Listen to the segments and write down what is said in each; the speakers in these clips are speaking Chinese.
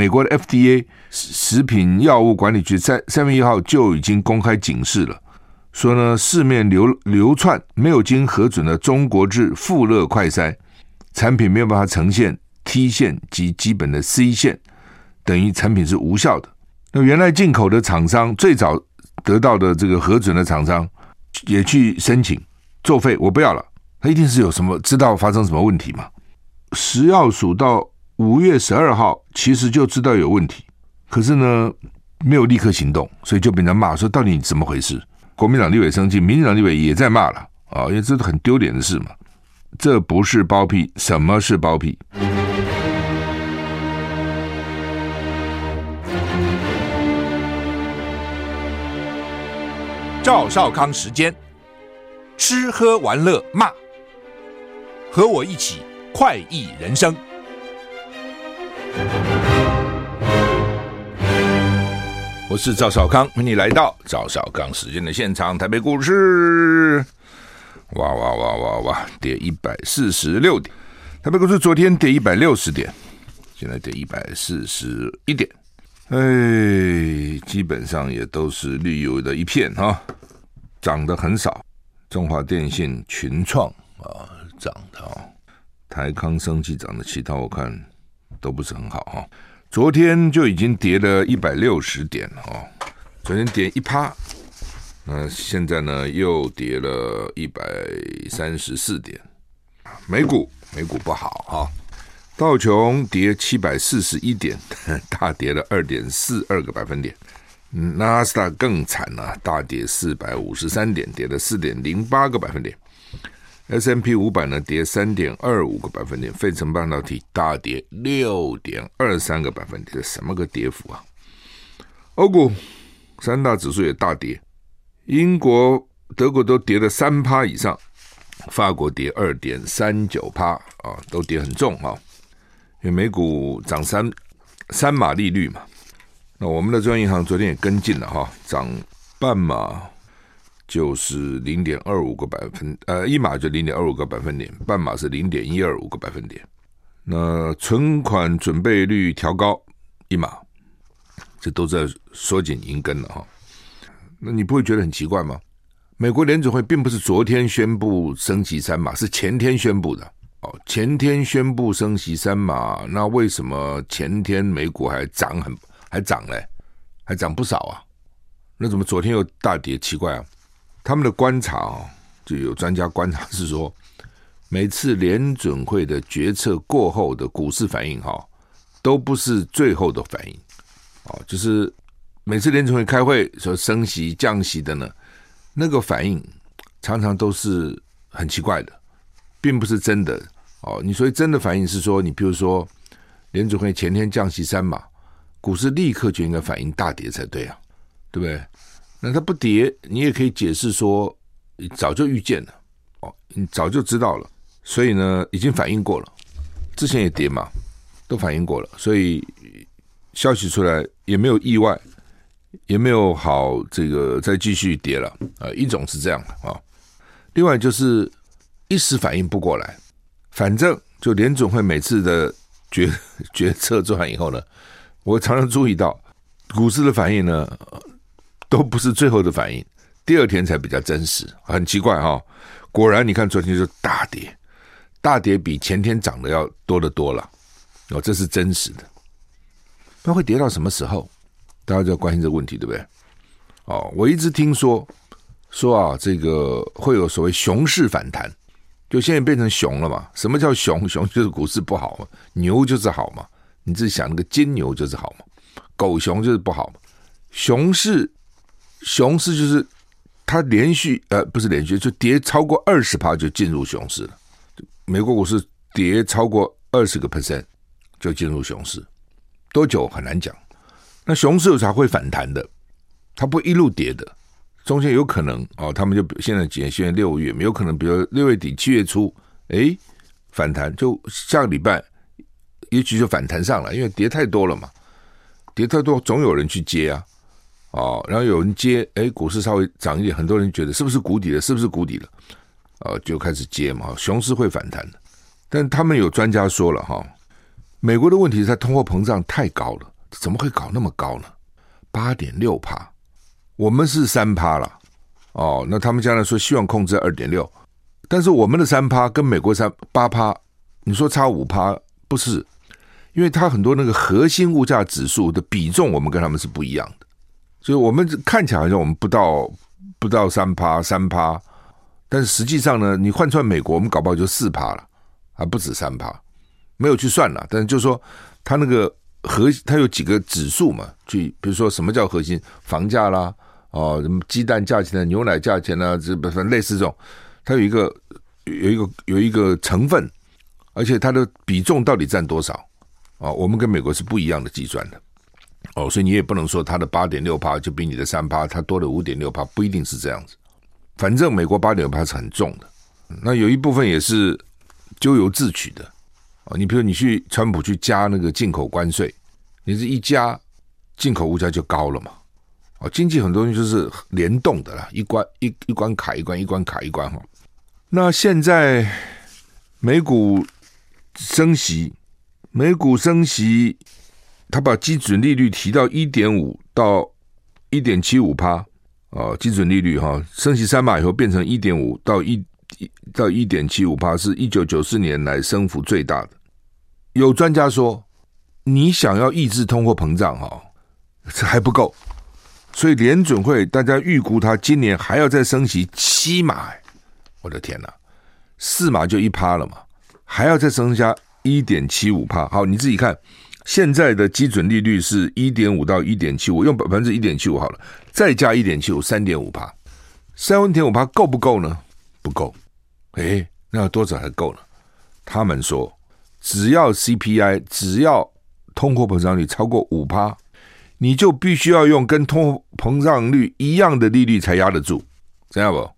美国的 FDA 食品药物管理局在三月一号就已经公开警示了，说呢，市面流流窜没有经核准的中国制富乐快筛产品没有办法呈现 T 线及基本的 C 线，等于产品是无效的。那原来进口的厂商最早得到的这个核准的厂商也去申请作废，我不要了。他一定是有什么知道发生什么问题嘛？食药署到五月十二号其实就知道有问题，可是呢没有立刻行动，所以就被人骂说到底怎么回事？国民党立委生气，民进党立委也在骂了啊，因为这是很丢脸的事嘛。这不是包庇，什么是包庇？赵少康时间，吃喝玩乐骂，和我一起快意人生。我是赵少康，欢迎你来到赵少康时间的现场。台北股市，哇哇哇哇哇，跌一百四十六点。台北股市昨天跌一百六十点，现在跌一百四十一点。哎，基本上也都是绿油的一片哈，涨得很少。中华电信、群创啊涨的啊，台康生技涨的，其他我看都不是很好哈。昨天就已经跌了一百六十点哈，昨天跌一趴，那现在呢又跌了一百三十四点。美股美股不好哈。道琼跌七百四十一点，大跌了二点四二个百分点。纳斯达更惨了，大跌四百五十三点，跌了四点零八个百分点。S M P 五百呢跌三点二五个百分点，费城半导体大跌六点二三个百分点，这什么个跌幅啊？欧股三大指数也大跌，英国、德国都跌了三趴以上，法国跌二点三九趴啊，都跌很重啊。因为美股涨三三码利率嘛，那我们的中央银行昨天也跟进了哈，涨半码就是零点二五个百分，呃，一码就零点二五个百分点，半码是零点一二五个百分点。那存款准备率调高一码，这都在缩紧银根了哈。那你不会觉得很奇怪吗？美国联准会并不是昨天宣布升息三码，是前天宣布的。哦，前天宣布升息三码，那为什么前天美股还涨很还涨嘞？还涨不少啊？那怎么昨天又大跌？奇怪啊！他们的观察哦，就有专家观察是说，每次联准会的决策过后的股市反应哈，都不是最后的反应哦，就是每次联准会开会说升息降息的呢，那个反应常常都是很奇怪的。并不是真的哦，你所以真的反应是说，你比如说联准会前天降息三码，股市立刻就应该反应大跌才对啊，对不对？那它不跌，你也可以解释说，早就预见了哦，你早就知道了，所以呢，已经反应过了，之前也跌嘛，都反应过了，所以消息出来也没有意外，也没有好这个再继续跌了啊，一种是这样的啊，另外就是。一时反应不过来，反正就联总会每次的决决策做完以后呢，我常常注意到股市的反应呢，都不是最后的反应，第二天才比较真实，很奇怪哈、果然，你看昨天就大跌，大跌比前天涨的要多得多了，哦，这是真实的。那会跌到什么时候？大家就要关心这个问题，对不对？哦，我一直听说说啊，这个会有所谓熊市反弹。就现在变成熊了嘛？什么叫熊？熊就是股市不好嘛，牛就是好嘛。你自己想，那个金牛就是好嘛，狗熊就是不好嘛。熊市，熊市就是它连续呃不是连续，就跌超过二十趴就进入熊市了。美国股市跌超过二十个 percent 就进入熊市，多久很难讲。那熊市有啥会反弹的？它不一路跌的。中间有可能哦，他们就现在几月？现在六月，没有可能，比如六月底、七月初，哎，反弹就下个礼拜，也许就反弹上来，因为跌太多了嘛，跌太多总有人去接啊，哦，然后有人接，哎，股市稍微涨一点，很多人觉得是不是谷底了？是不是谷底了？哦，就开始接嘛，熊市会反弹的，但他们有专家说了哈，美国的问题是它通货膨胀太高了，怎么会搞那么高呢？八点六趴，我们是三趴了。哦，那他们将来说希望控制二点六，但是我们的三趴跟美国三八趴，你说差五趴不是？因为它很多那个核心物价指数的比重，我们跟他们是不一样的，所以我们看起来好像我们不到不到三趴三趴，但是实际上呢，你换算美国，我们搞不好就四趴了，还不止三趴，没有去算了。但是就是说，它那个核它有几个指数嘛，去比如说什么叫核心房价啦。哦，什么鸡蛋价钱呢？牛奶价钱呢？这不分类似这种，它有一个有一个有一个成分，而且它的比重到底占多少？哦，我们跟美国是不一样的计算的。哦，所以你也不能说它的八点六趴就比你的三趴，它多了五点六趴，不一定是这样子。反正美国八点六趴是很重的，那有一部分也是咎由自取的。哦，你比如你去川普去加那个进口关税，你这一加，进口物价就高了嘛。哦，经济很多东西就是联动的啦，一关一一关卡一关，一关卡一关哈。那现在美股升息，美股升息，他把基准利率提到一点五到一点七五趴啊，基准利率哈，升息三码以后变成一点五到一到一点七五趴，是一九九四年来升幅最大的。有专家说，你想要抑制通货膨胀哈，这还不够。所以联准会大家预估他今年还要再升息七码，我的天哪，四码就一趴了嘛，还要再升加一点七五趴。好，你自己看，现在的基准利率是一点五到一点七五，用百分之一点七五好了，再加一点七五，三点五趴，三点五趴够不够呢？不够，诶，那要多少才够呢？他们说，只要 CPI，只要通货膨胀率超过五趴。你就必须要用跟通货膨胀率一样的利率才压得住，知道不？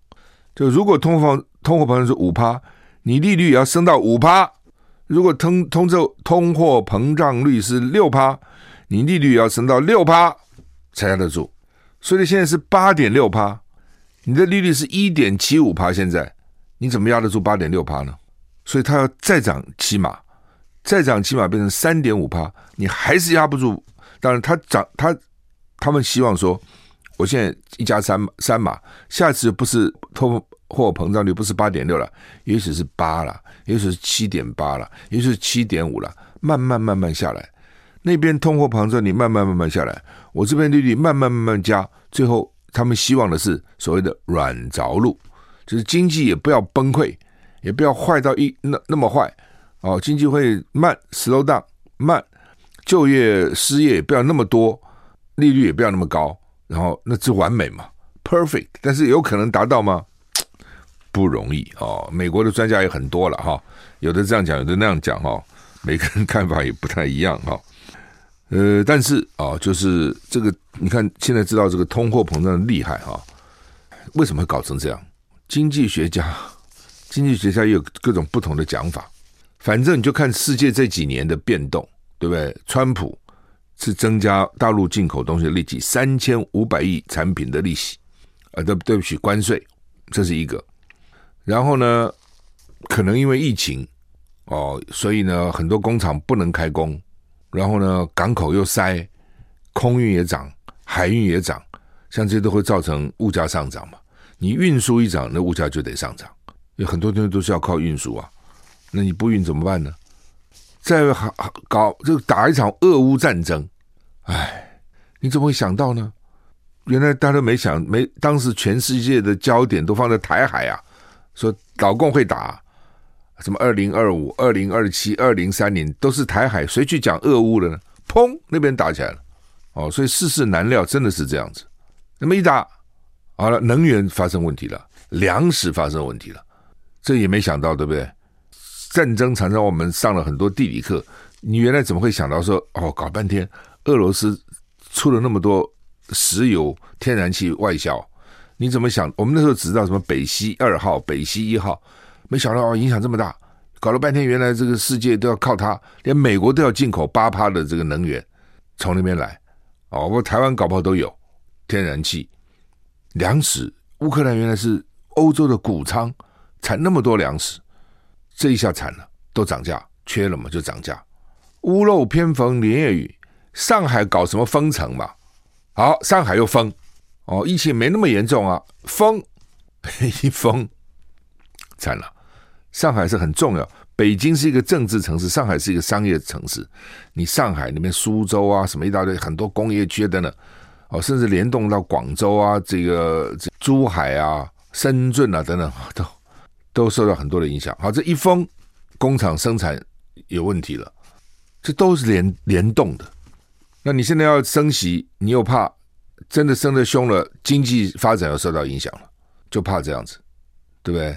就如果通货通货膨胀是五趴，你利率也要升到五趴；如果通通货通货膨胀率是六趴，你利率要升到六趴才压得住。所以现在是八点六趴，你的利率是一点七五趴，现在你怎么压得住八点六趴呢？所以它要再涨七码，再涨七码变成三点五趴，你还是压不住。当然，他涨，他他们希望说，我现在一加三三码，下次不是通货膨胀率不是八点六了，也许是八了，也许是七点八了，也许是七点五了，慢慢慢慢下来，那边通货膨胀率慢慢慢慢下来，我这边利率慢慢慢慢加，最后他们希望的是所谓的软着陆，就是经济也不要崩溃，也不要坏到一那那么坏哦，经济会慢 slow down 慢。就业失业也不要那么多，利率也不要那么高，然后那是完美嘛，perfect。但是有可能达到吗？不容易哦。美国的专家也很多了哈，有的这样讲，有的那样讲哈，每个人看法也不太一样哈。呃，但是啊，就是这个，你看现在知道这个通货膨胀的厉害哈，为什么会搞成这样？经济学家，经济学家也有各种不同的讲法，反正你就看世界这几年的变动。对不对？川普是增加大陆进口东西的利息三千五百亿产品的利息，啊，对对不起，关税，这是一个。然后呢，可能因为疫情哦，所以呢，很多工厂不能开工，然后呢，港口又塞，空运也涨，海运也涨，像这些都会造成物价上涨嘛。你运输一涨，那物价就得上涨，有很多东西都是要靠运输啊，那你不运怎么办呢？在搞这个打一场俄乌战争，哎，你怎么会想到呢？原来大家都没想，没当时全世界的焦点都放在台海啊，说老共会打什么二零二五、二零二七、二零三零都是台海，谁去讲俄乌了呢？砰，那边打起来了，哦，所以世事难料，真的是这样子。那么一打好了，能源发生问题了，粮食发生问题了，这也没想到，对不对？战争常常我们上了很多地理课，你原来怎么会想到说哦，搞半天俄罗斯出了那么多石油、天然气外销，你怎么想？我们那时候只知道什么北溪二号、北溪一号，没想到哦，影响这么大，搞了半天原来这个世界都要靠它，连美国都要进口八趴的这个能源从那边来。哦，我台湾搞不好都有。天然气、粮食。乌克兰原来是欧洲的谷仓，产那么多粮食。这一下惨了，都涨价，缺了嘛就涨价，屋漏偏逢连夜雨，上海搞什么封城嘛？好，上海又封。哦，疫情没那么严重啊，封一封，惨了。上海是很重要，北京是一个政治城市，上海是一个商业城市。你上海那边苏州啊，什么一大堆很多工业区等等，哦，甚至联动到广州啊，这个珠海啊、深圳啊等等，都都受到很多的影响。好，这一封工厂生产有问题了，这都是联联动的。那你现在要升息，你又怕真的升得凶了，经济发展又受到影响了，就怕这样子，对不对？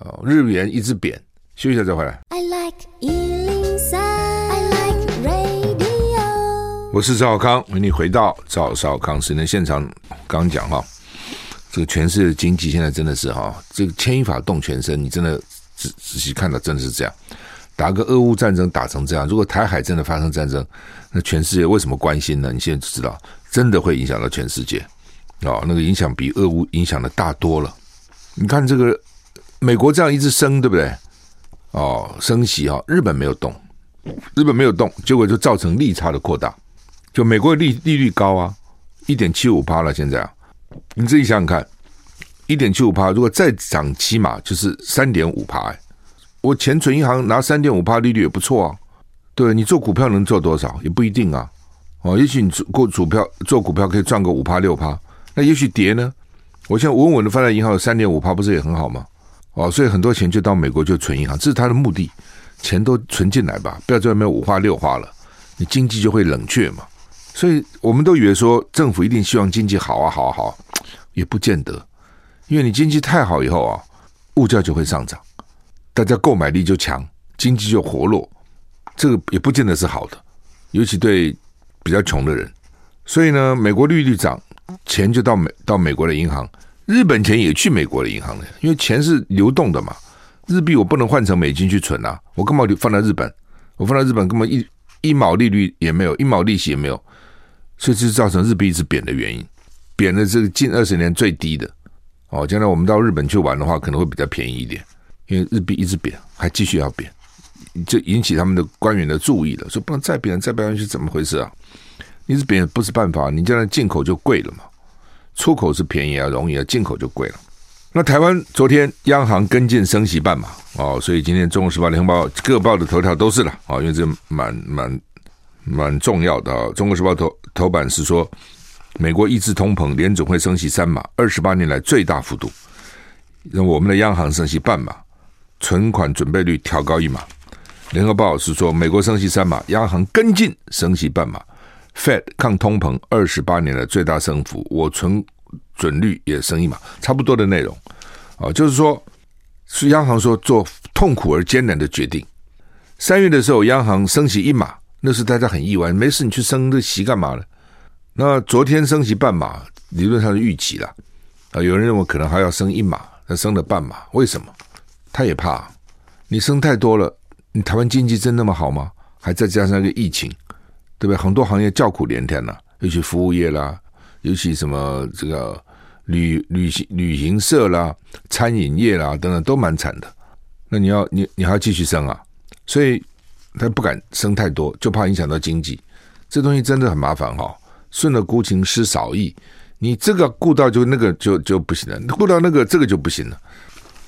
哦，日元一直贬，休息一下再回来。I like 103, I like radio。我是赵少康，欢迎你回到赵少康时间现场。刚讲哈，这个全世界经济现在真的是哈，这个牵一发动全身，你真的仔仔细看到，真的是这样。打个俄乌战争打成这样，如果台海真的发生战争，那全世界为什么关心呢？你现在就知道，真的会影响到全世界哦，那个影响比俄乌影响的大多了。你看这个。美国这样一直升，对不对？哦，升息啊、哦，日本没有动，日本没有动，结果就造成利差的扩大。就美国利利率高啊，一点七五趴了，现在啊，你自己想想看，一点七五趴，如果再涨七码，就是三点五趴。我钱存银行拿三点五趴利率也不错啊。对，你做股票能做多少？也不一定啊。哦，也许你做过股票，做股票可以赚个五趴六趴，那也许跌呢？我现在稳稳的放在银行有三点五趴，不是也很好吗？哦，所以很多钱就到美国就存银行，这是他的目的，钱都存进来吧，不要在外面五花六花了，你经济就会冷却嘛。所以我们都以为说政府一定希望经济好啊，好啊，好啊，也不见得，因为你经济太好以后啊，物价就会上涨，大家购买力就强，经济就活络，这个也不见得是好的，尤其对比较穷的人。所以呢，美国利率涨，钱就到美到美国的银行。日本钱也去美国的银行了，因为钱是流动的嘛。日币我不能换成美金去存啊，我干嘛放在日本？我放在日本根本一一毛利率也没有，一毛利息也没有，所以这是造成日币一直贬的原因，贬的这个近二十年最低的。哦，将来我们到日本去玩的话，可能会比较便宜一点，因为日币一直贬，还继续要贬，就引起他们的官员的注意了，说不能再贬，再贬下去怎么回事啊？一直贬不是办法，你将来进口就贵了嘛。出口是便宜啊，容易啊，进口就贵了。那台湾昨天央行跟进升息半码哦，所以今天《中国时报》、《联合报》各报的头条都是了啊，因为这蛮蛮蛮重要的。《中国时报》头头版是说，美国抑制通膨，联总会升息三码，二十八年来最大幅度。那我们的央行升息半码，存款准备率调高一码。《联合报》是说，美国升息三码，央行跟进升息半码。Fed 抗通膨二十八年的最大升幅，我存准率也升一码，差不多的内容啊，就是说，是央行说做痛苦而艰难的决定。三月的时候，央行升息一码，那是大家很意外，没事你去升这息干嘛呢？那昨天升息半码，理论上是预期了啊，有人认为可能还要升一码，那升了半码，为什么？他也怕你升太多了，你台湾经济真那么好吗？还再加上一个疫情。对不对？很多行业叫苦连天呐，尤其服务业啦，尤其什么这个旅旅行旅行社啦、餐饮业啦等等，都蛮惨的。那你要你你还要继续升啊？所以他不敢升太多，就怕影响到经济。这东西真的很麻烦哈、顺了孤情失少意，你这个顾到就那个就就不行了，顾到那个这个就不行了。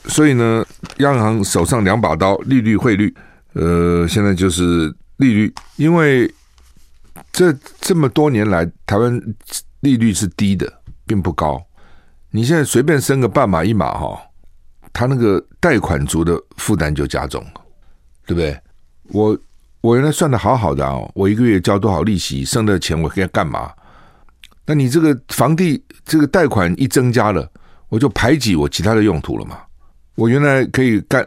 所以呢，央行手上两把刀，利率、汇率，呃，现在就是利率，因为。这这么多年来，台湾利率是低的，并不高。你现在随便升个半码一码哈，他那个贷款族的负担就加重了，对不对？我我原来算的好好的啊，我一个月交多少利息，剩的钱我可以干嘛？那你这个房地这个贷款一增加了，我就排挤我其他的用途了嘛。我原来可以干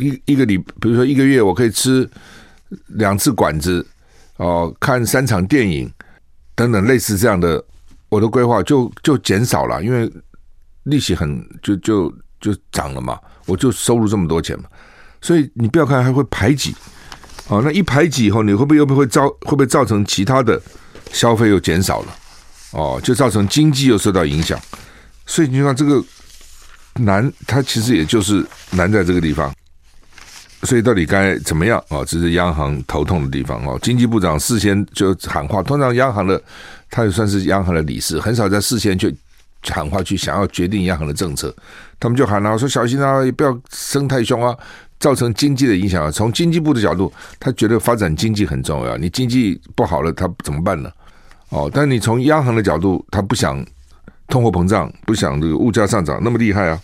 一一个礼，比如说一个月我可以吃两次馆子。哦，看三场电影等等类似这样的，我的规划就就减少了，因为利息很就就就涨了嘛，我就收入这么多钱嘛，所以你不要看还会排挤，哦，那一排挤以后，你会不会又不会造会不会造成其他的消费又减少了？哦，就造成经济又受到影响，所以你看这个难，它其实也就是难在这个地方。所以到底该怎么样啊？这是央行头痛的地方哦。经济部长事先就喊话，通常央行的他也算是央行的理事，很少在事先就喊话去想要决定央行的政策。他们就喊了说：“小心啊，也不要升太凶啊，造成经济的影响啊。”从经济部的角度，他觉得发展经济很重要。你经济不好了，他怎么办呢？哦，但你从央行的角度，他不想通货膨胀，不想这个物价上涨那么厉害啊。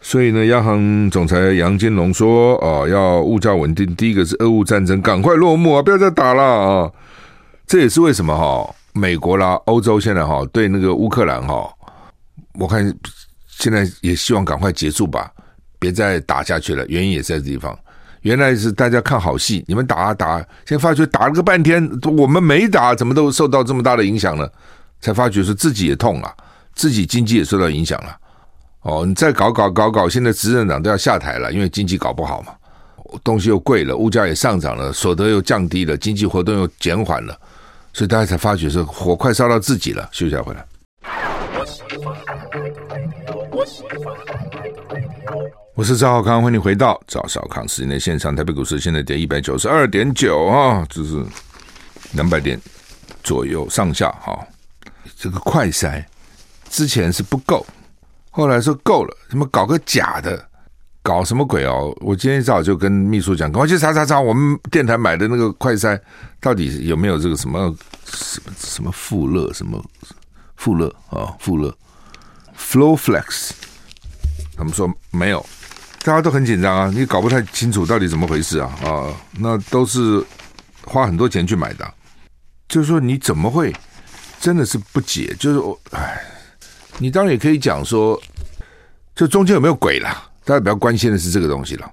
所以呢，央行总裁杨金龙说：“哦，要物价稳定，第一个是俄乌战争赶快落幕啊，不要再打了啊！这也是为什么哈，美国啦、欧洲现在哈对那个乌克兰哈，我看现在也希望赶快结束吧，别再打下去了。原因也在这地方，原来是大家看好戏，你们打啊打，现在发觉打了个半天，我们没打，怎么都受到这么大的影响呢？才发觉说自己也痛了，自己经济也受到影响了。”哦，你再搞搞搞搞，现在执政党都要下台了，因为经济搞不好嘛，东西又贵了，物价也上涨了，所得又降低了，经济活动又减缓了，所以大家才发觉说火快烧到自己了。休息下回来。我是赵少康，欢迎你回到赵少康时间的现场。台北股市现在跌一百九十二点九啊，就是两百点左右上下哈。这个快筛之前是不够。后来说够了，什么搞个假的，搞什么鬼哦！我今天一早就跟秘书讲，赶快去查查查，我们电台买的那个快筛到底有没有这个什么什么什么富乐什么富乐啊富乐 FlowFlex，他们说没有，大家都很紧张啊，你搞不太清楚到底怎么回事啊啊，那都是花很多钱去买的，就是说你怎么会真的是不解，就是我哎。你当然也可以讲说，这中间有没有鬼啦？大家比较关心的是这个东西了。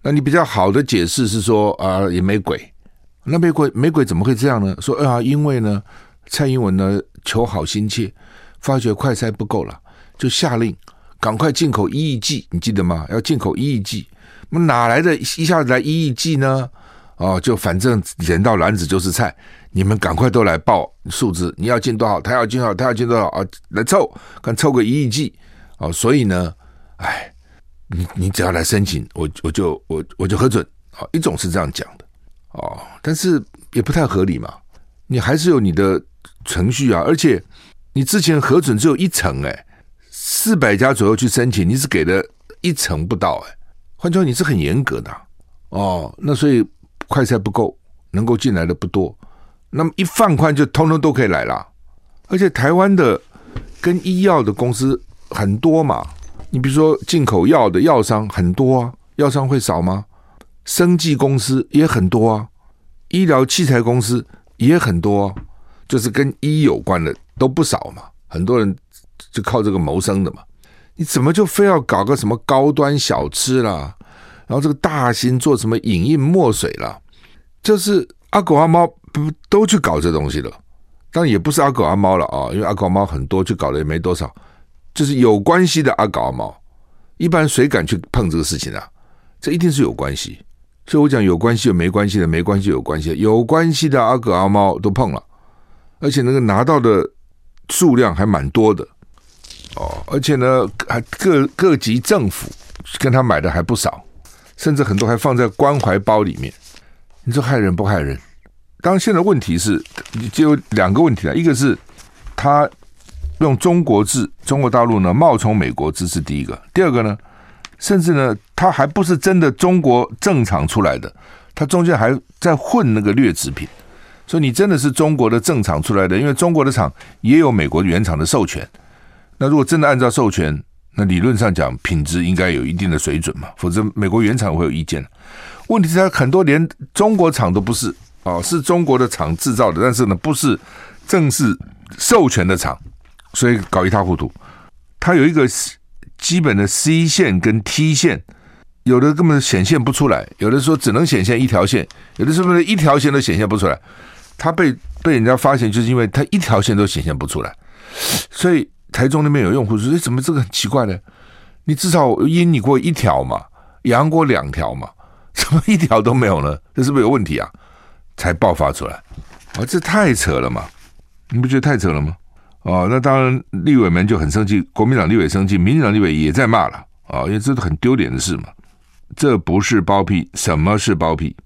那你比较好的解释是说啊，也没鬼。那没鬼没鬼怎么会这样呢？说啊，因为呢，蔡英文呢求好心切，发觉快筛不够了，就下令赶快进口一亿剂，你记得吗？要进口一亿剂，那哪来的一下子来一亿剂呢？哦，就反正捡到篮子就是菜。你们赶快都来报数字，你要进多少，他要进多少，他要进多少啊？来凑，看凑个一亿剂哦。所以呢，哎，你你只要来申请，我我就我我就核准。好，一种是这样讲的哦，但是也不太合理嘛。你还是有你的程序啊，而且你之前核准只有一成哎，四百家左右去申请，你是给了一成不到哎。换句话，你是很严格的哦。那所以快筛不够，能够进来的不多。那么一放宽，就通通都可以来了，而且台湾的跟医药的公司很多嘛，你比如说进口药的药商很多啊，药商会少吗？生技公司也很多啊，医疗器材公司也很多啊，就是跟医有关的都不少嘛，很多人就靠这个谋生的嘛，你怎么就非要搞个什么高端小吃啦，然后这个大型做什么影印墨水啦，就是阿狗阿猫。不都去搞这东西了？当然也不是阿狗阿猫了啊，因为阿狗阿猫很多，去搞的也没多少。就是有关系的阿狗阿猫，一般谁敢去碰这个事情啊？这一定是有关系。所以我讲有关系有没关系的，没关系有关系的，有关系的阿狗阿猫都碰了，而且那个拿到的数量还蛮多的哦。而且呢，还各各级政府跟他买的还不少，甚至很多还放在关怀包里面。你说害人不害人？当，现在问题是就有两个问题了，一个是他用中国制，中国大陆呢冒充美国制是第一个；第二个呢，甚至呢，他还不是真的中国正厂出来的，他中间还在混那个劣质品。所以你真的是中国的正厂出来的，因为中国的厂也有美国原厂的授权。那如果真的按照授权，那理论上讲品质应该有一定的水准嘛，否则美国原厂会有意见。问题是，他很多连中国厂都不是。哦，是中国的厂制造的，但是呢，不是正式授权的厂，所以搞一塌糊涂。它有一个基本的 C 线跟 T 线，有的根本显现不出来，有的说只能显现一条线，有的是不是一条线都显现不出来？它被被人家发现，就是因为它一条线都显现不出来。所以台中那边有用户说：“哎，怎么这个很奇怪呢？你至少阴你过一条嘛，阳过两条嘛，怎么一条都没有呢？这是不是有问题啊？”才爆发出来，啊，这太扯了嘛！你不觉得太扯了吗？哦，那当然，立委们就很生气，国民党立委生气，民进党立委也在骂了啊，因为这是很丢脸的事嘛。这不是包庇。什么是包庇？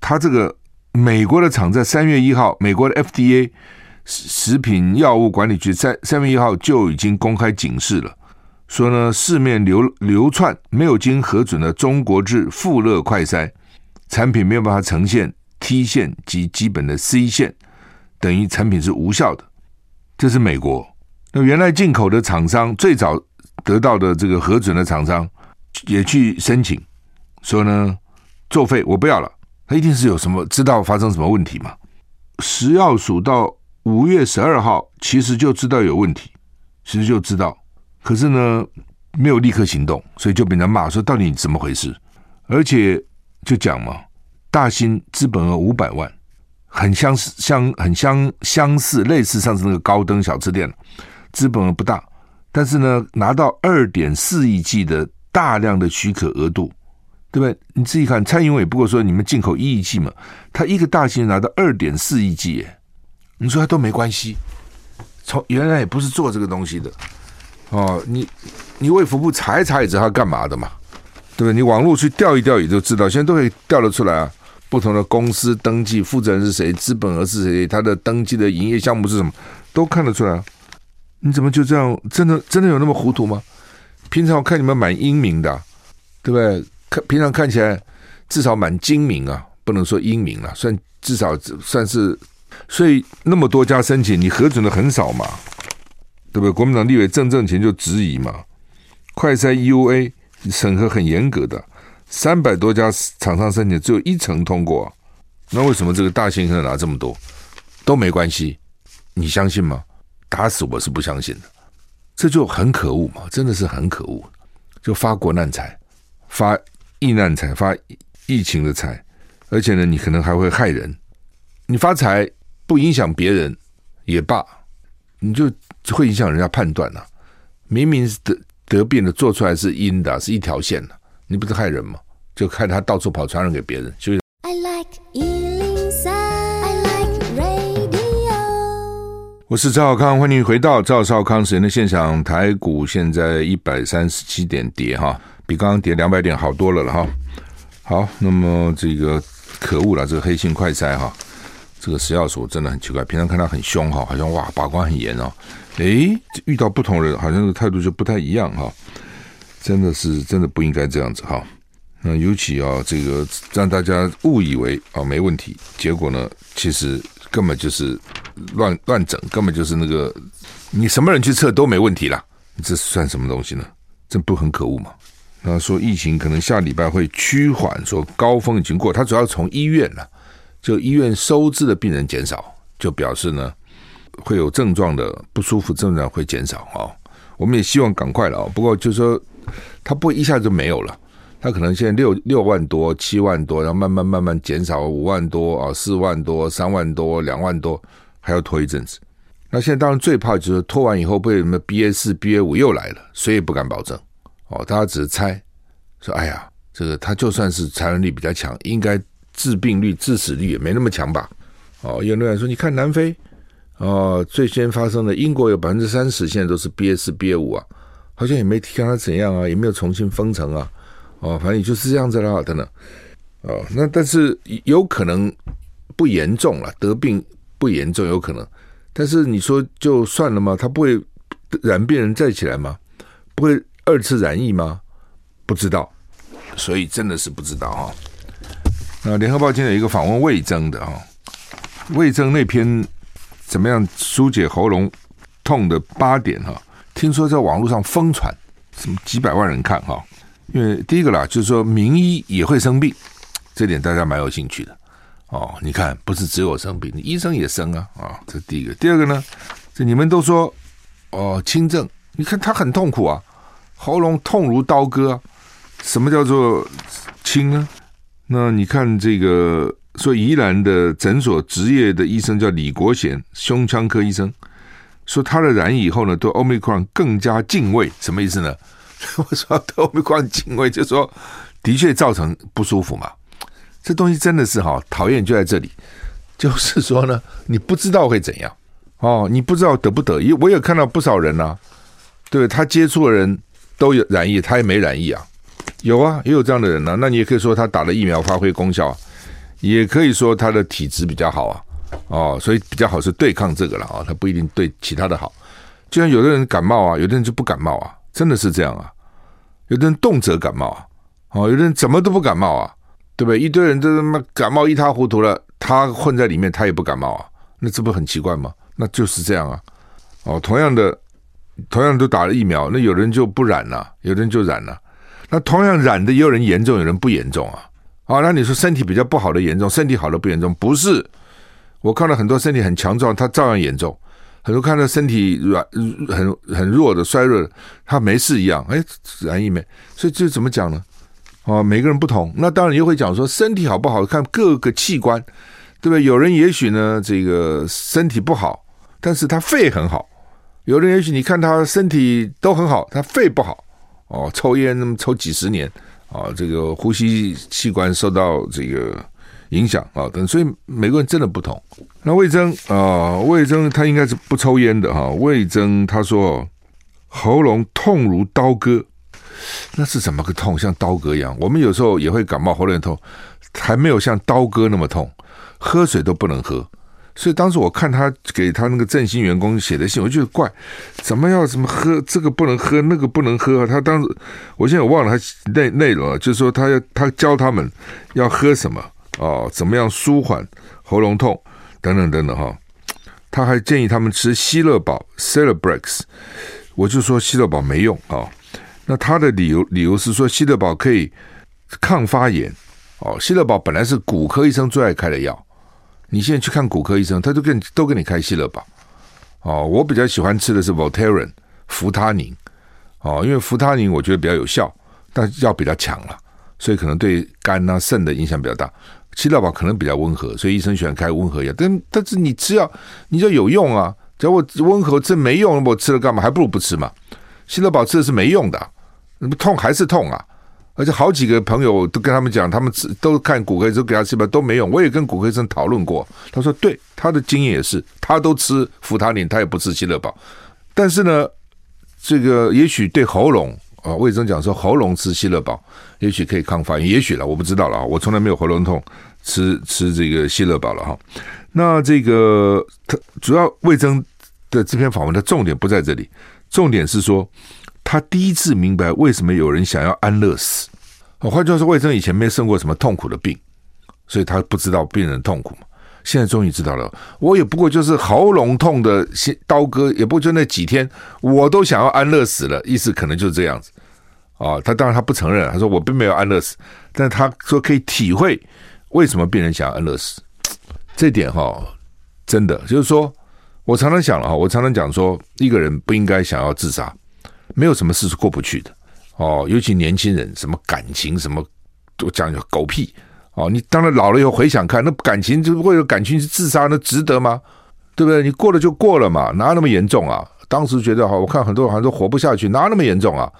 他这个美国的厂在三月一号，美国的 FDA 食品药物管理局在三月一号就已经公开警示了，说呢，市面流流窜没有经核准的中国制富乐快筛产品没有办法呈现 T 线及基本的 C 线，等于产品是无效的。这是美国。那原来进口的厂商最早得到的这个核准的厂商也去申请，说呢，作废，我不要了。他一定是有什么知道发生什么问题嘛？食药署到五月十二号其实就知道有问题，其实就知道，可是呢没有立刻行动，所以就被人骂说到底怎么回事？而且就讲嘛，大新资本额五百万，很相似，相很相相似，类似上次那个高登小吃店，资本额不大，但是呢拿到二点四亿计的大量的许可额度。对不对？你自己看，蔡英文也不过说你们进口一亿计嘛，他一个大新拿到二点四亿计，耶，你说他都没关系，从原来也不是做这个东西的哦，你你为服部查一查也知道他干嘛的嘛，对不对？你网络去调一调也就知道，现在都可以调得出来啊。不同的公司登记负责人是谁，资本额是谁，他的登记的营业项目是什么，都看得出来。你怎么就这样？真的真的有那么糊涂吗？平常我看你们蛮英明的，对不对？看平常看起来至少蛮精明啊，不能说英明了，算至少算是。所以那么多家申请，你核准的很少嘛，对不对？国民党立委郑正前就质疑嘛，快筛 U A 审核很严格的，三百多家厂商申请只有一成通过，那为什么这个大新可以拿这么多都没关系？你相信吗？打死我是不相信的，这就很可恶嘛，真的是很可恶，就发国难财，发。疫难财发疫情的财，而且呢，你可能还会害人。你发财不影响别人也罢，你就会影响人家判断呐、啊。明明是得得病的做出来是阴的，是一条线的，你不是害人吗？就害他到处跑传染给别人。就是。I like 103, I like radio。我是赵少康，欢迎回到赵少康时间的现场。台股现在一百三十七点跌哈。比刚刚跌两百点好多了了哈，好，那么这个可恶了，这个黑心快筛哈，这个食药署真的很奇怪，平常看他很凶哈，好像哇把关很严哦，诶，遇到不同人好像这个态度就不太一样哈，真的是真的不应该这样子哈，那尤其啊这个让大家误以为啊没问题，结果呢其实根本就是乱乱整，根本就是那个你什么人去测都没问题啦，你这算什么东西呢？这不很可恶吗？那说疫情可能下礼拜会趋缓，说高峰已经过，他主要从医院了，就医院收治的病人减少，就表示呢会有症状的不舒服症状会减少啊。我们也希望赶快了啊，不过就说他不一下就没有了，他可能现在六六万多、七万多，然后慢慢慢慢减少五万多啊、四万多、三万多、两万多，还要拖一阵子。那现在当然最怕就是拖完以后被什么 BA 四、BA 五又来了，谁也不敢保证。哦，大家只是猜，说哎呀，这个他就算是传染力比较强，应该致病率、致死率也没那么强吧？哦，有人说，你看南非，哦，最先发生的英国有百分之三十，现在都是 BA 四、BA 五啊，好像也没看他怎样啊，也没有重新封城啊，哦，反正也就是这样子啦，等等，哦，那但是有可能不严重了，得病不严重有可能，但是你说就算了吗？他不会染病人再起来吗？不会。二次染疫吗？不知道，所以真的是不知道哈。那联合报今天有一个访问魏征的哈，魏征那篇怎么样疏解喉咙痛的八点哈？听说在网络上疯传，什么几百万人看哈。因为第一个啦，就是说名医也会生病，这点大家蛮有兴趣的哦。你看，不是只有生病，医生也生啊啊，这第一个。第二个呢，这你们都说哦轻症，你看他很痛苦啊。喉咙痛如刀割，什么叫做轻呢？那你看这个说宜兰的诊所执业的医生叫李国贤，胸腔科医生，说他的染疫以后呢，对 Omicron 更加敬畏，什么意思呢？我说对 Omicron 敬畏，就是说的确造成不舒服嘛。这东西真的是哈讨厌，就在这里，就是说呢，你不知道会怎样哦，你不知道得不得，因为我也看到不少人呐、啊，对他接触的人。都有染疫，他也没染疫啊，有啊，也有这样的人呢、那你也可以说他打了疫苗发挥功效，也可以说他的体质比较好啊。哦，所以比较好是对抗这个了啊，他不一定对其他的好。就像有的人感冒啊，有的人就不感冒啊，真的是这样啊。有的人动辄感冒啊，哦，有的人怎么都不感冒啊，对不对？一堆人都他妈感冒一塌糊涂了，他混在里面，他也不感冒啊，那这不很奇怪吗？那就是这样啊。哦，同样的，同样都打了疫苗，那有人就不染了，有人就染了。那同样染的也有人严重，有人不严重啊。啊，那你说身体比较不好的严重，身体好的不严重？不是，我看到很多身体很强壮，他照样严重；很多看到身体软、很很弱的、衰弱的，他没事一样。哎，染疫没？所以这怎么讲呢？啊，每个人不同。那当然又会讲说身体好不好，看各个器官，对不对？有人也许呢，这个身体不好，但是他肺很好；有人也许你看他身体都很好，他肺不好。哦，抽烟那么抽几十年啊，这个呼吸器官受到这个影响啊，等，所以每个人真的不同。那魏征啊，魏征他应该是不抽烟的哈。魏征他说喉咙痛如刀割，那是怎么个痛？像刀割一样。我们有时候也会感冒，喉咙痛，还没有像刀割那么痛，喝水都不能喝。所以当时我看他给他那个振兴员工写的信，我就觉得怪，怎么要怎么喝这个不能喝，那个不能喝。他当时，我现在忘了他内内容了，就是说他要他教他们要喝什么哦，怎么样舒缓喉咙痛等等等等哈。他还建议他们吃希乐宝 Celebrex，我就说希乐宝没用啊。那他的理由理由是说希乐宝可以抗发炎哦，希乐宝本来是骨科医生最爱开的药。你现在去看骨科医生，他都给你都给你开希乐宝哦。我比较喜欢吃的是 Voltaren 扶他宁哦，因为扶他宁我觉得比较有效，但药比较强了，所以可能对肝啊肾的影响比较大。希乐宝可能比较温和，所以医生喜欢开温和药。但但是你吃药，你就有用啊。只要我温和这没用，我吃了干嘛？还不如不吃嘛。希乐宝吃的是没用的，那不痛还是痛啊。而且好几个朋友都跟他们讲，他们都看骨科医生给他吃吧都没用。我也跟骨科医生讨论过，他说对，他的经验也是，他都吃扶他林，他也不吃希乐宝。但是呢，这个也许对喉咙啊，魏征讲说喉咙吃希乐宝，也许可以抗发炎，也许了，我不知道了啊，我从来没有喉咙痛吃吃这个希乐宝了哈。那这个他主要魏征的这篇访问的重点不在这里，重点是说。他第一次明白为什么有人想要安乐死。换句话说，魏征以前没生过什么痛苦的病，所以他不知道病人痛苦嘛。现在终于知道了，我也不过就是喉咙痛的刀割，也不就那几天，我都想要安乐死了。意思可能就是这样子啊。他当然他不承认，他说我并没有安乐死，但他说可以体会为什么病人想要安乐死。这点哈，真的就是说，我常常想了哈，我常常讲说，一个人不应该想要自杀。没有什么事是过不去的哦，尤其年轻人，什么感情什么都讲狗屁哦。你当然老了以后回想看，那感情就为了感情是自杀，那值得吗？对不对？你过了就过了嘛，哪那么严重啊？当时觉得哈，我看很多人好像都活不下去，哪那么严重啊？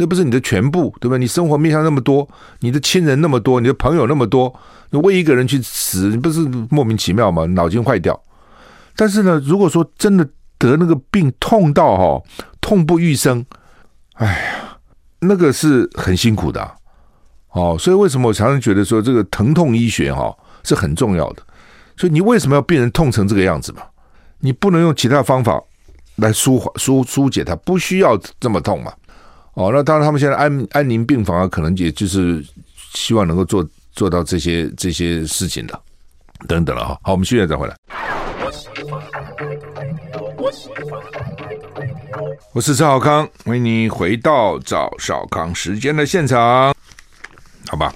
那不是你的全部，对吧？你生活面向那么多，你的亲人那么多，你的朋友那么多，你为一个人去死，你不是莫名其妙吗？脑筋坏掉。但是呢，如果说真的得那个病痛到哈，痛不欲生。哎呀，那个是很辛苦的，哦，所以为什么我常常觉得说这个疼痛医学哈是很重要的？所以你为什么要病人痛成这个样子嘛？你不能用其他方法来舒缓、疏疏解它，不需要这么痛嘛？哦，那当然他们现在安安宁病房啊，可能也就是希望能够做做到这些这些事情的，等等了哈。好，我们现在再回来。我是赵小康，欢迎你回到赵少康时间的现场，好吧？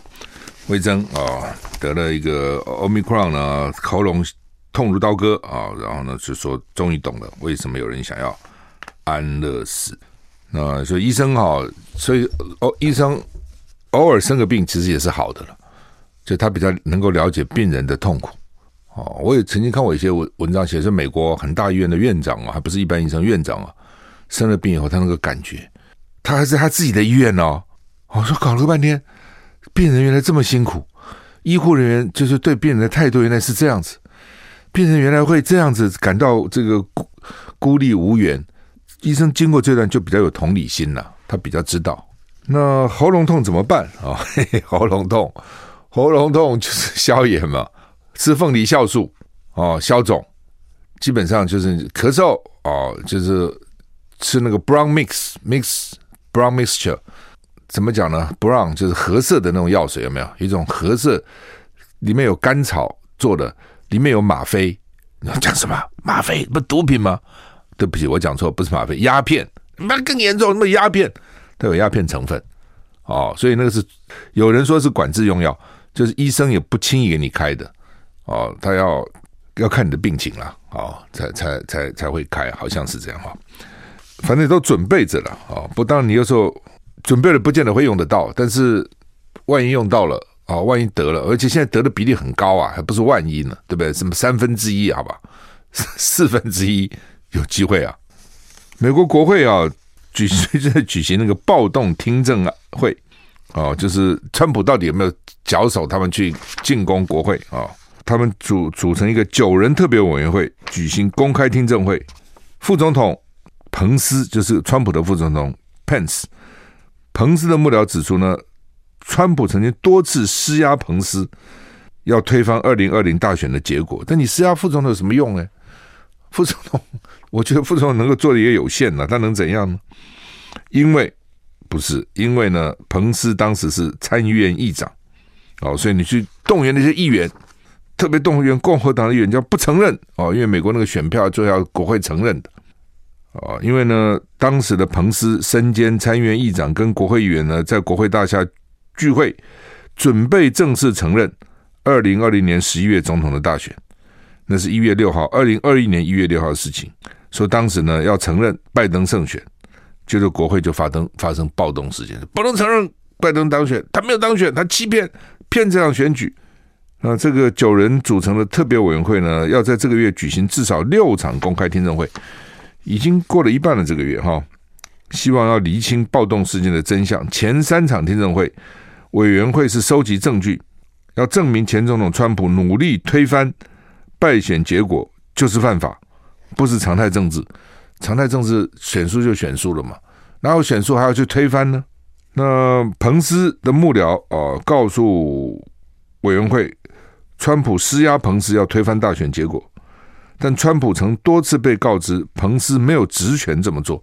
魏征啊、哦，得了一个 Omicron 呢，喉咙痛如刀割啊、哦，然后呢就说终于懂了为什么有人想要安乐死。啊所以医生哈、所以哦，医生偶尔生个病其实也是好的了，就他比较能够了解病人的痛苦。哦，我也曾经看过一些文文章，写说美国很大医院的院长啊，还不是一般医生，院长啊，生了病以后，他那个感觉，他还是他自己的医院哦。我说搞了个半天，病人原来这么辛苦，医护人员就是对病人的态度原来是这样子，病人原来会这样子感到这个孤孤立无援，医生经过这段就比较有同理心了，他比较知道那喉咙痛怎么办 啊？喉咙痛，喉咙痛就是消炎嘛，吃凤梨酵素哦，消肿。基本上就是咳嗽哦，就是吃那个 brown mix mix brown mixture，怎么讲呢？brown 就是褐色的那种药水，有没有一种褐色，里面有甘草做的，里面有吗啡。你要讲什么？吗啡不毒品吗？对不起，我讲错，不是吗啡，鸦片。那更严重，那鸦片它有鸦片成分哦，所以那个是有人说是管制用药，就是医生也不轻易给你开的哦，他要要看你的病情了哦，才才才才会开，好像是这样哈。反正都准备着了啊，不当你有时候准备了，不见得会用得到，但是万一用到了啊，万一得了，而且现在得的比例很高啊，还不是万一呢，对不对？什么三分之一，好吧，四分之一有机会啊。美国国会啊，举最近 在举行那个暴动听证会，哦，就是川普到底有没有脚手他们去进攻国会啊？他们组组成一个九人特别委员会，举行公开听证会。副总统彭斯就是川普的副总统 Pence，彭斯的幕僚指出呢，川普曾经多次施压彭斯，要推翻二零二零大选的结果。但你施压副总统有什么用呢？副总统，我觉得副总统能够做的也有限了，他能怎样呢？因为不是因为呢，彭斯当时是参议院议长，哦，所以你去动员那些议员，特别动员共和党的议员，叫不承认哦，因为美国那个选票就要国会承认的，哦，因为呢，当时的彭斯身兼参议院议长，跟国会议员呢在国会大厦聚会，准备正式承认二零二零年十一月总统的大选。那是一月六号，二零二一年一月六号的事情。说当时呢要承认拜登胜选，接着国会就发生发生暴动事件，不能承认拜登当选，他没有当选，他欺骗骗这场选举。那这个九人组成的特别委员会呢，要在这个月举行至少六场公开听证会，已经过了一半了。这个月哈，希望要厘清暴动事件的真相。前三场听证会，委员会是收集证据，要证明前总统川普努力推翻。败选结果就是犯法，不是常态政治。常态政治选输就选输了嘛，然后选输还要去推翻呢？那彭斯的幕僚啊，告诉委员会，川普施压彭斯要推翻大选结果，但川普曾多次被告知，彭斯没有职权这么做。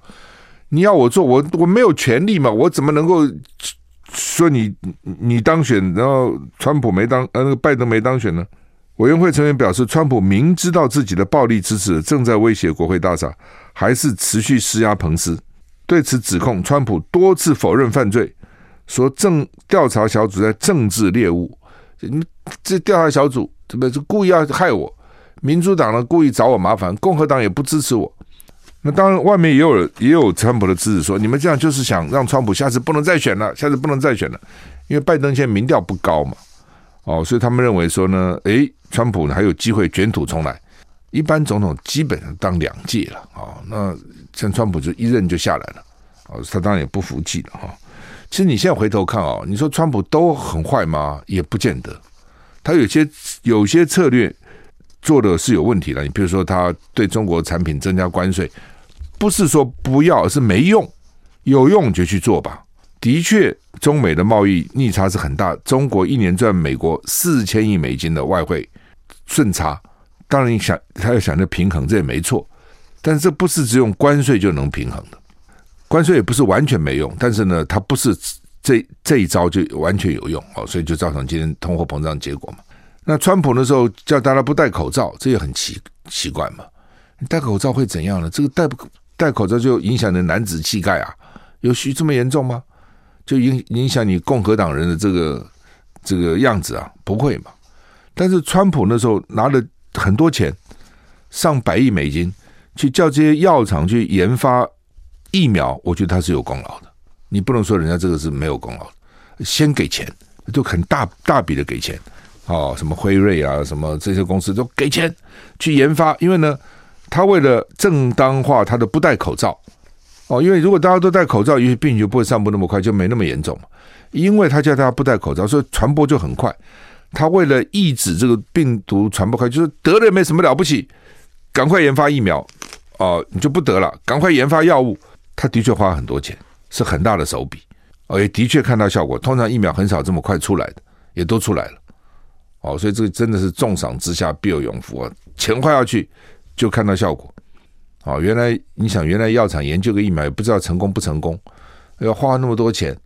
你要我做，我我没有权利嘛，我怎么能够说你你当选，然后川普没当，呃，那个拜登没当选呢？委员会成员表示，川普明知道自己的暴力支持正在威胁国会大厦，还是持续施压彭斯。对此指控，川普多次否认犯罪，说政调查小组在政治猎物。你这调查小组怎么是故意要害我？民主党呢故意找我麻烦，共和党也不支持我。那当然，外面也有也有川普的支持，说你们这样就是想让川普下次不能再选了，下次不能再选了，因为拜登现在民调不高嘛。哦，所以他们认为说呢，诶，川普还有机会卷土重来。一般总统基本上当两届了啊、哦，那像川普就一任就下来了，哦，他当然也不服气了哈、哦。其实你现在回头看哦，你说川普都很坏吗？也不见得，他有些有些策略做的是有问题的。你比如说，他对中国产品增加关税，不是说不要，而是没用，有用就去做吧。的确，中美的贸易逆差是很大。中国一年赚美国四千亿美金的外汇顺差，当然你想他要想着平衡，这也没错。但是这不是只用关税就能平衡的，关税也不是完全没用。但是呢，它不是这这一招就完全有用哦，所以就造成今天通货膨胀结果嘛。那川普那时候叫大家不戴口罩，这也很奇奇怪嘛。戴口罩会怎样呢？这个戴不戴口罩就影响你的男子气概啊？有需这么严重吗？就影影响你共和党人的这个这个样子啊？不会嘛？但是川普那时候拿了很多钱，上百亿美金，去叫这些药厂去研发疫苗，我觉得他是有功劳的。你不能说人家这个是没有功劳，先给钱，就很大大笔的给钱，哦，什么辉瑞啊，什么这些公司都给钱去研发，因为呢，他为了正当化他的不戴口罩。哦，因为如果大家都戴口罩，也许病毒就不会散布那么快，就没那么严重嘛。因为他叫大家不戴口罩，所以传播就很快。他为了抑制这个病毒传播快，就是得了也没什么了不起，赶快研发疫苗哦，你就不得了，赶快研发药物。他的确花很多钱，是很大的手笔哦，也的确看到效果。通常疫苗很少这么快出来的，也都出来了。哦，所以这个真的是重赏之下必有勇夫啊！钱花下去就看到效果。哦，原来你想，原来药厂研究个疫苗也不知道成功不成功，要花那么多钱，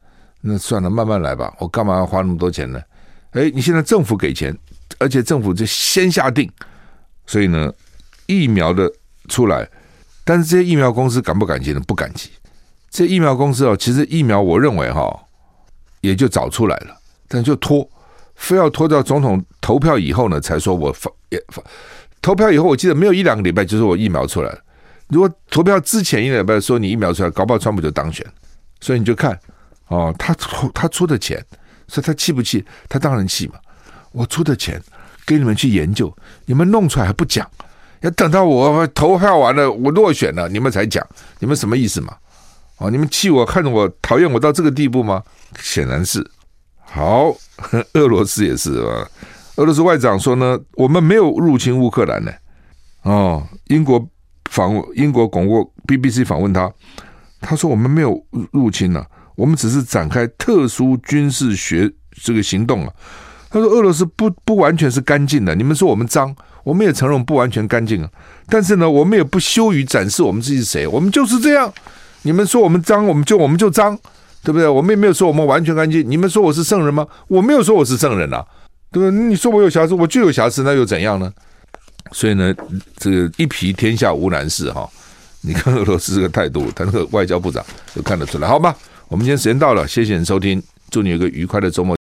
那算了，慢慢来吧。我干嘛要花那么多钱呢？哎，你现在政府给钱，而且政府就先下定，所以呢，疫苗的出来，但是这些疫苗公司敢不敢急呢？不敢急。这疫苗公司哦，其实疫苗我认为哈、也就早出来了，但就拖，非要拖到总统投票以后呢，才说我发也发。投票以后，我记得没有一两个礼拜，就是我疫苗出来了。如果投票之前一个礼拜说你疫苗出来，搞不好川普就当选。所以你就看哦，他出他出的钱，所以他气不气？他当然气嘛。我出的钱给你们去研究，你们弄出来还不讲，要等到我投票完了，我落选了，你们才讲，你们什么意思嘛？哦，你们气我，看着我讨厌我到这个地步吗？显然是。好，俄罗斯也是啊。俄罗斯外长说呢，我们没有入侵乌克兰呢。哦，英国访问英国广播 BBC 访问他，他说我们没有入侵呢、我们只是展开特殊军事学这个行动啊。他说俄罗斯不不完全是干净的，你们说我们脏，我们也承认不完全干净啊。但是呢，我们也不羞于展示我们自己是谁，我们就是这样。你们说我们脏，我们就我们就脏，对不对？我们也没有说我们完全干净。你们说我是圣人吗？我没有说我是圣人啊，对不对？你说我有瑕疵，我就有瑕疵，那又怎样呢？所以呢，这个一皮天下无难事哈。你看俄罗斯这个态度，他那个外交部长就看得出来，好吧？我们今天时间到了，谢谢你收听，祝你有个愉快的周末。